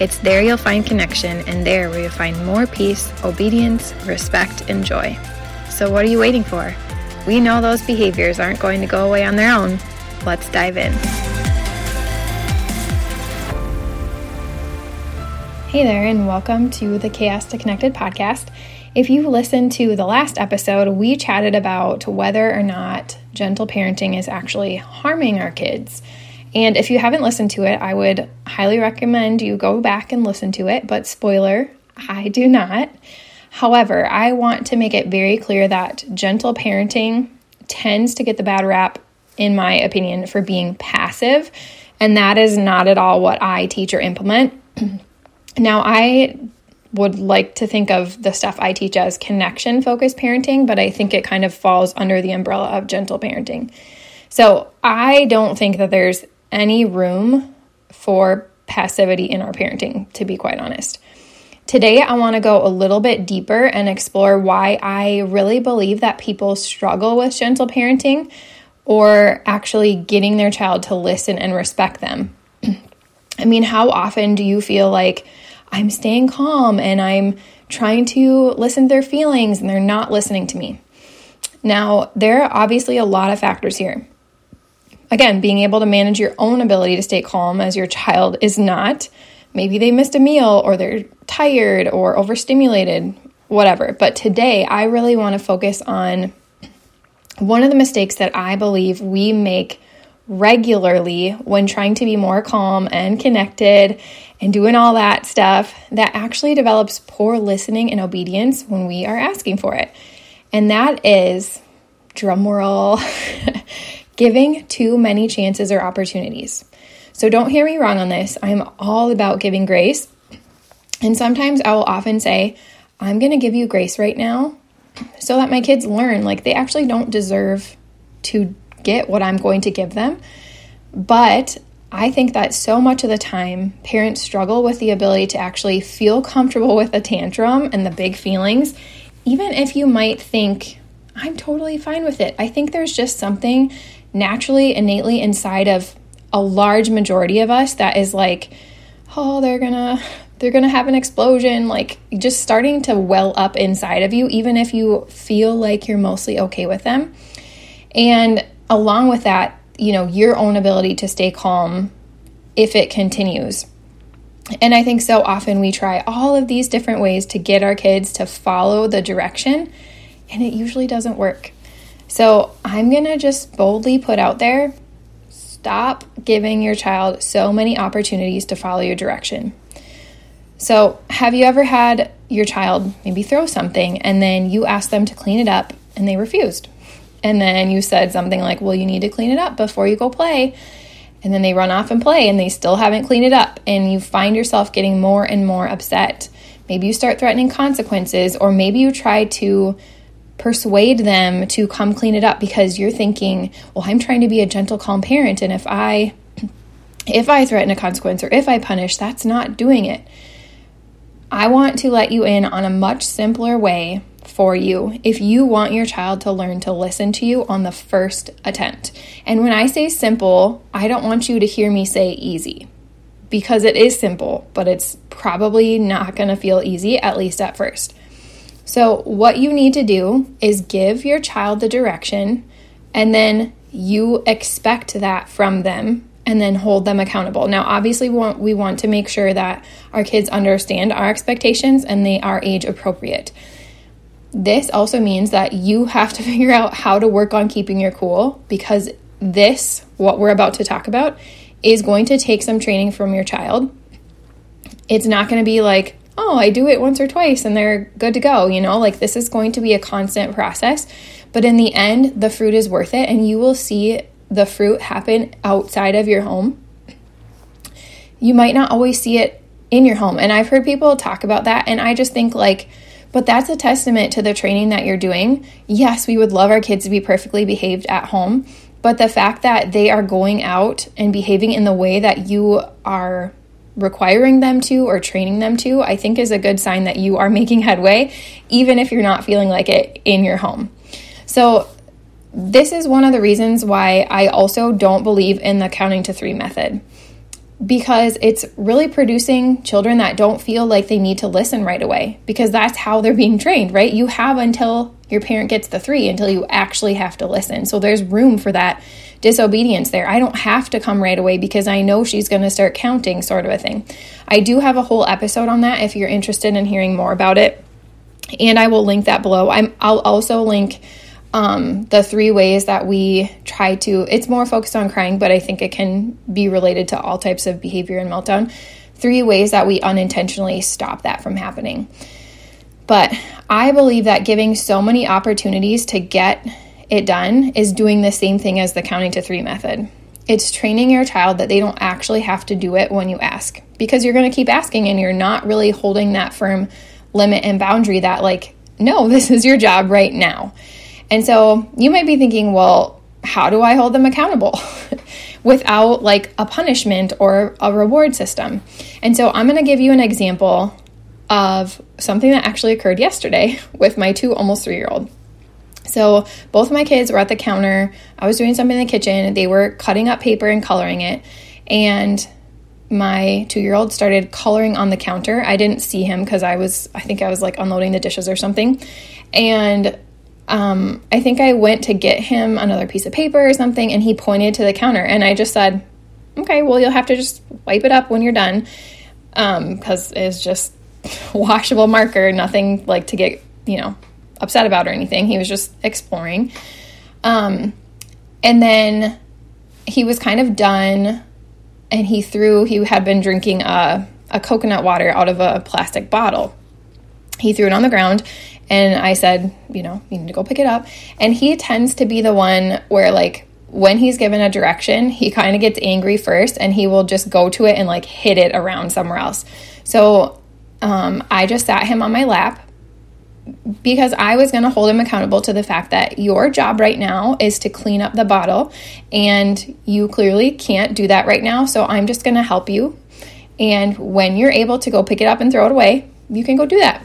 It's there you'll find connection, and there where you'll find more peace, obedience, respect, and joy. So, what are you waiting for? We know those behaviors aren't going to go away on their own. Let's dive in. Hey there, and welcome to the Chaos to Connected podcast. If you listened to the last episode, we chatted about whether or not gentle parenting is actually harming our kids. And if you haven't listened to it, I would highly recommend you go back and listen to it. But spoiler, I do not. However, I want to make it very clear that gentle parenting tends to get the bad rap, in my opinion, for being passive. And that is not at all what I teach or implement. now, I would like to think of the stuff I teach as connection focused parenting, but I think it kind of falls under the umbrella of gentle parenting. So I don't think that there's any room for passivity in our parenting, to be quite honest. Today, I want to go a little bit deeper and explore why I really believe that people struggle with gentle parenting or actually getting their child to listen and respect them. I mean, how often do you feel like I'm staying calm and I'm trying to listen to their feelings and they're not listening to me? Now, there are obviously a lot of factors here. Again, being able to manage your own ability to stay calm as your child is not. Maybe they missed a meal or they're tired or overstimulated, whatever. But today, I really want to focus on one of the mistakes that I believe we make regularly when trying to be more calm and connected and doing all that stuff that actually develops poor listening and obedience when we are asking for it. And that is drumroll giving too many chances or opportunities. So don't hear me wrong on this. I'm all about giving grace. And sometimes I will often say, I'm going to give you grace right now so that my kids learn like they actually don't deserve to get what I'm going to give them. But I think that so much of the time, parents struggle with the ability to actually feel comfortable with a tantrum and the big feelings, even if you might think, I'm totally fine with it. I think there's just something naturally, innately inside of a large majority of us that is like, oh, they're gonna they're gonna have an explosion, like just starting to well up inside of you, even if you feel like you're mostly okay with them. And along with that, you know, your own ability to stay calm if it continues. And I think so often we try all of these different ways to get our kids to follow the direction, and it usually doesn't work. So I'm going to just boldly put out there stop giving your child so many opportunities to follow your direction. So, have you ever had your child maybe throw something and then you asked them to clean it up and they refused? And then you said something like, Well, you need to clean it up before you go play. And then they run off and play and they still haven't cleaned it up. And you find yourself getting more and more upset. Maybe you start threatening consequences, or maybe you try to persuade them to come clean it up because you're thinking, well, I'm trying to be a gentle, calm parent. And if I if I threaten a consequence or if I punish, that's not doing it. I want to let you in on a much simpler way for you if you want your child to learn to listen to you on the first attempt. And when I say simple, I don't want you to hear me say easy because it is simple, but it's probably not going to feel easy, at least at first. So, what you need to do is give your child the direction, and then you expect that from them and then hold them accountable. Now, obviously, we want, we want to make sure that our kids understand our expectations and they are age appropriate. This also means that you have to figure out how to work on keeping your cool because this, what we're about to talk about, is going to take some training from your child. It's not going to be like, oh, I do it once or twice and they're good to go. You know, like this is going to be a constant process. But in the end, the fruit is worth it and you will see the fruit happen outside of your home. You might not always see it in your home. And I've heard people talk about that. And I just think, like, But that's a testament to the training that you're doing. Yes, we would love our kids to be perfectly behaved at home, but the fact that they are going out and behaving in the way that you are requiring them to or training them to, I think is a good sign that you are making headway, even if you're not feeling like it in your home. So, this is one of the reasons why I also don't believe in the counting to three method because it's really producing children that don't feel like they need to listen right away because that's how they're being trained, right? You have until your parent gets the three until you actually have to listen. So there's room for that disobedience there. I don't have to come right away because I know she's going to start counting, sort of a thing. I do have a whole episode on that if you're interested in hearing more about it. And I will link that below. I'm, I'll also link um, the three ways that we try to, it's more focused on crying, but I think it can be related to all types of behavior and meltdown. Three ways that we unintentionally stop that from happening. But I believe that giving so many opportunities to get it done is doing the same thing as the counting to three method. It's training your child that they don't actually have to do it when you ask because you're going to keep asking and you're not really holding that firm limit and boundary that, like, no, this is your job right now. And so you might be thinking, well, how do I hold them accountable without like a punishment or a reward system? And so I'm going to give you an example of something that actually occurred yesterday with my two almost three year old. So both of my kids were at the counter. I was doing something in the kitchen. They were cutting up paper and coloring it. And my two year old started coloring on the counter. I didn't see him because I was, I think I was like unloading the dishes or something. And um, I think I went to get him another piece of paper or something, and he pointed to the counter. And I just said, okay, well, you'll have to just wipe it up when you're done because um, it's just washable marker, nothing like to get, you know, upset about or anything. He was just exploring. Um, and then he was kind of done and he threw, he had been drinking a, a coconut water out of a plastic bottle. He threw it on the ground and I said, you know, you need to go pick it up. And he tends to be the one where, like, when he's given a direction, he kind of gets angry first and he will just go to it and like hit it around somewhere else. So um, I just sat him on my lap because I was going to hold him accountable to the fact that your job right now is to clean up the bottle and you clearly can't do that right now. So I'm just going to help you. And when you're able to go pick it up and throw it away, you can go do that.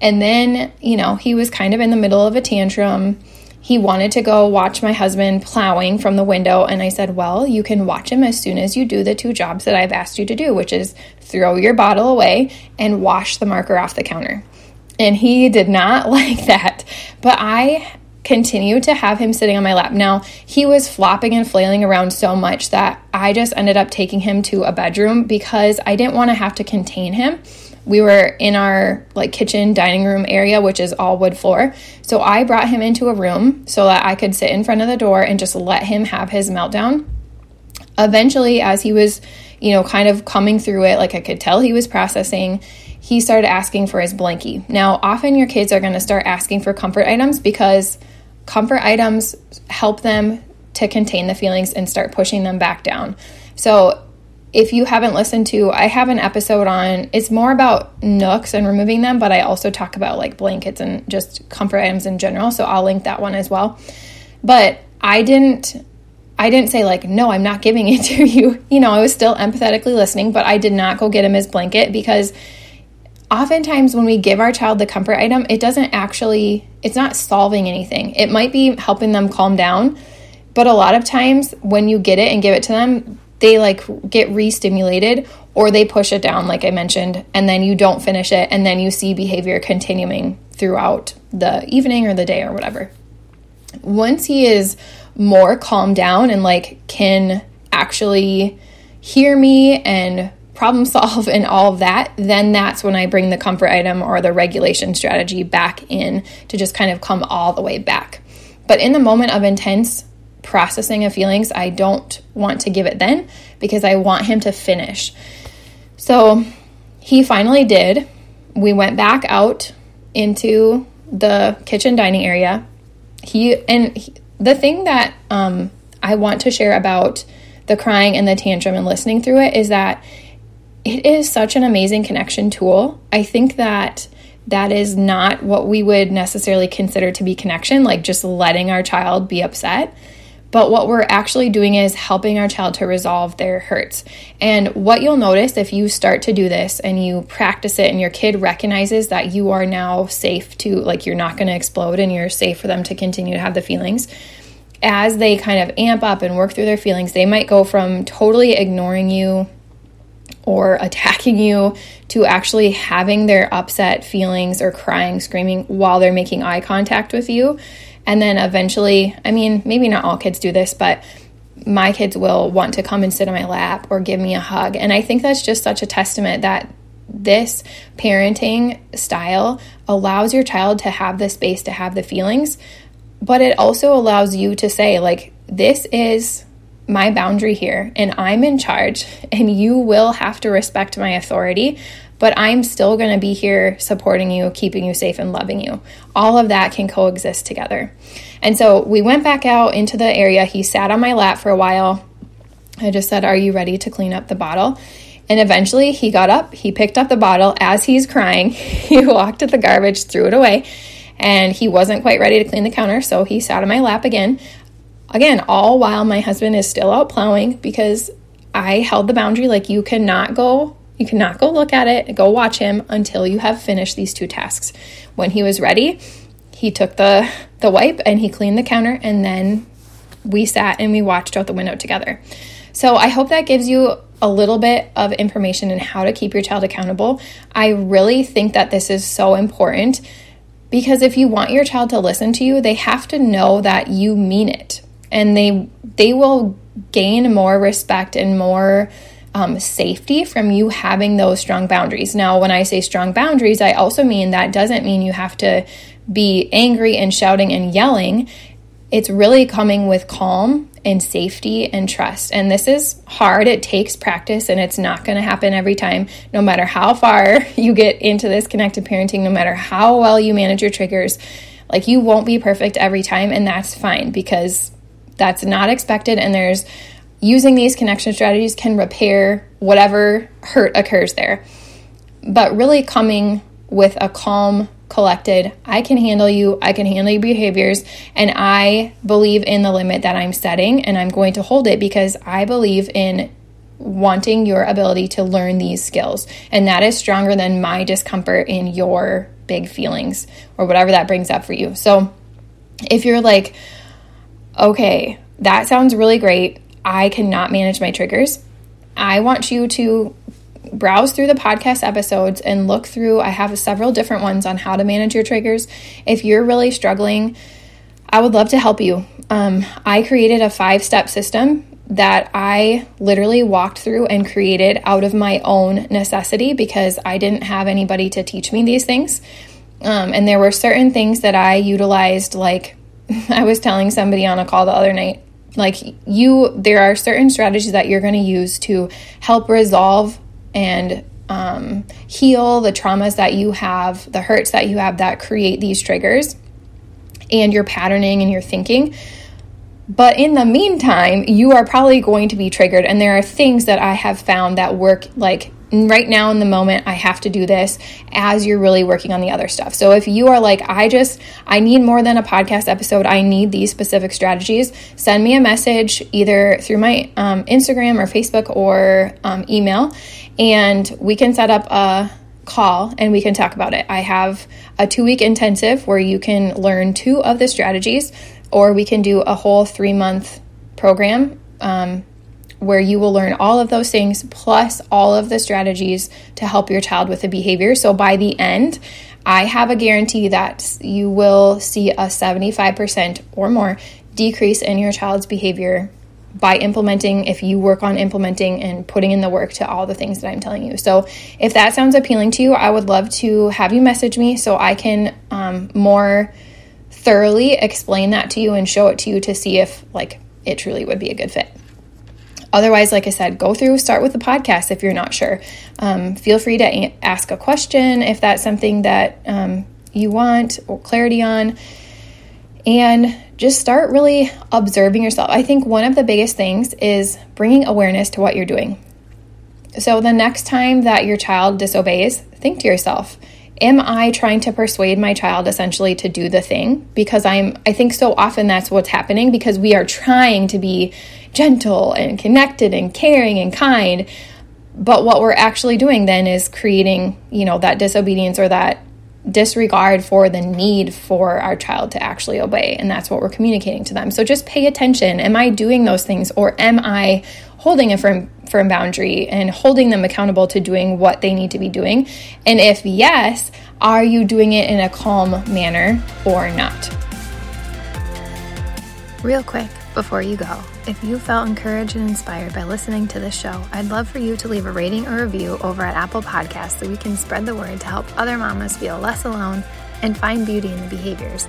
And then, you know, he was kind of in the middle of a tantrum. He wanted to go watch my husband plowing from the window. And I said, Well, you can watch him as soon as you do the two jobs that I've asked you to do, which is throw your bottle away and wash the marker off the counter. And he did not like that. But I continued to have him sitting on my lap. Now, he was flopping and flailing around so much that I just ended up taking him to a bedroom because I didn't want to have to contain him we were in our like kitchen dining room area which is all wood floor. So i brought him into a room so that i could sit in front of the door and just let him have his meltdown. Eventually as he was you know kind of coming through it like i could tell he was processing he started asking for his blankie. Now often your kids are going to start asking for comfort items because comfort items help them to contain the feelings and start pushing them back down. So if you haven't listened to, I have an episode on it's more about nooks and removing them, but I also talk about like blankets and just comfort items in general. So I'll link that one as well. But I didn't I didn't say like no, I'm not giving it to you. You know, I was still empathetically listening, but I did not go get him his blanket because oftentimes when we give our child the comfort item, it doesn't actually it's not solving anything. It might be helping them calm down, but a lot of times when you get it and give it to them, they like get re-stimulated or they push it down like i mentioned and then you don't finish it and then you see behavior continuing throughout the evening or the day or whatever once he is more calmed down and like can actually hear me and problem solve and all of that, then that's when I bring the comfort item or the regulation strategy back in to just kind of come all the way back. But in the moment of intense processing of feelings, I don't want to give it then because I want him to finish. So he finally did. We went back out into the kitchen dining area. He and he, the thing that um, I want to share about the crying and the tantrum and listening through it is that it is such an amazing connection tool. I think that that is not what we would necessarily consider to be connection, like just letting our child be upset. But what we're actually doing is helping our child to resolve their hurts. And what you'll notice if you start to do this and you practice it and your kid recognizes that you are now safe to, like, you're not going to explode and you're safe for them to continue to have the feelings, as they kind of amp up and work through their feelings, they might go from totally ignoring you or attacking you to actually having their upset feelings or crying, screaming while they're making eye contact with you. And then eventually, I mean, maybe not all kids do this, but my kids will want to come and sit on my lap or give me a hug. And I think that's just such a testament that this parenting style allows your child to have the space to have the feelings, but it also allows you to say, like, this is my boundary here and I'm in charge, and you will have to respect my authority, but I'm still going to be here supporting you, keeping you safe, and loving you. All of that can coexist together. And so we went back out into the area. He sat on my lap for a while. I just said, Are you ready to clean up the bottle? And eventually he got up, he picked up the bottle as he's crying. He walked to the garbage, threw it away, and he wasn't quite ready to clean the counter, so he sat on my lap again. Again, all while my husband is still out plowing because I held the boundary like you cannot go you cannot go look at it, go watch him until you have finished these two tasks. When he was ready, he took the the wipe and he cleaned the counter and then we sat and we watched out the window together. So I hope that gives you a little bit of information in how to keep your child accountable. I really think that this is so important because if you want your child to listen to you, they have to know that you mean it and they they will gain more respect and more um, safety from you having those strong boundaries. Now, when I say strong boundaries, I also mean that doesn't mean you have to be angry and shouting and yelling. It's really coming with calm and safety and trust. And this is hard. It takes practice and it's not going to happen every time, no matter how far you get into this connected parenting, no matter how well you manage your triggers. Like you won't be perfect every time, and that's fine because that's not expected. And there's using these connection strategies can repair whatever hurt occurs there. But really coming with a calm, collected, I can handle you, I can handle your behaviors, and I believe in the limit that I'm setting and I'm going to hold it because I believe in wanting your ability to learn these skills. And that is stronger than my discomfort in your big feelings or whatever that brings up for you. So if you're like, okay, that sounds really great. I cannot manage my triggers. I want you to browse through the podcast episodes and look through. I have several different ones on how to manage your triggers. If you're really struggling, I would love to help you. Um, I created a five step system that I literally walked through and created out of my own necessity because I didn't have anybody to teach me these things. Um, and there were certain things that I utilized, like I was telling somebody on a call the other night, like you, there are certain strategies that you're going to use to help resolve and um, heal the traumas that you have, the hurts that you have that create these triggers, and your patterning and your thinking. But in the meantime, you are probably going to be triggered. And there are things that I have found that work like right now in the moment, I have to do this as you're really working on the other stuff. So if you are like, I just, I need more than a podcast episode, I need these specific strategies, send me a message either through my um, Instagram or Facebook or um, email, and we can set up a call and we can talk about it. I have a two week intensive where you can learn two of the strategies, or we can do a whole three month program. Um, where you will learn all of those things plus all of the strategies to help your child with the behavior. So by the end, I have a guarantee that you will see a 75% or more decrease in your child's behavior by implementing, if you work on implementing and putting in the work to all the things that I'm telling you. So, if that sounds appealing to you, I would love to have you message me so I can um, more thoroughly explain that to you and show it to you to see if, like, it truly would be a good fit. Otherwise, like I said, go through, start with the podcast if you're not sure. Um, feel free to a- ask a question if that's something that um, you want or clarity on. And just start really observing yourself. I think one of the biggest things is bringing awareness to what you're doing. So the next time that your child disobeys, think to yourself, am I trying to persuade my child essentially to do the thing? Because I'm, I think so often that's what's happening because we are trying to be gentle and connected and caring and kind. But what we're actually doing then is creating, you know, that disobedience or that disregard for the need for our child to actually obey. And that's what we're communicating to them. So just pay attention. Am I doing those things or am I holding a firm, firm boundary and holding them accountable to doing what they need to be doing? And if yes, are you doing it in a calm manner or not? Real quick before you go, if you felt encouraged and inspired by listening to this show, I'd love for you to leave a rating or review over at Apple Podcasts so we can spread the word to help other mamas feel less alone and find beauty in the behaviors.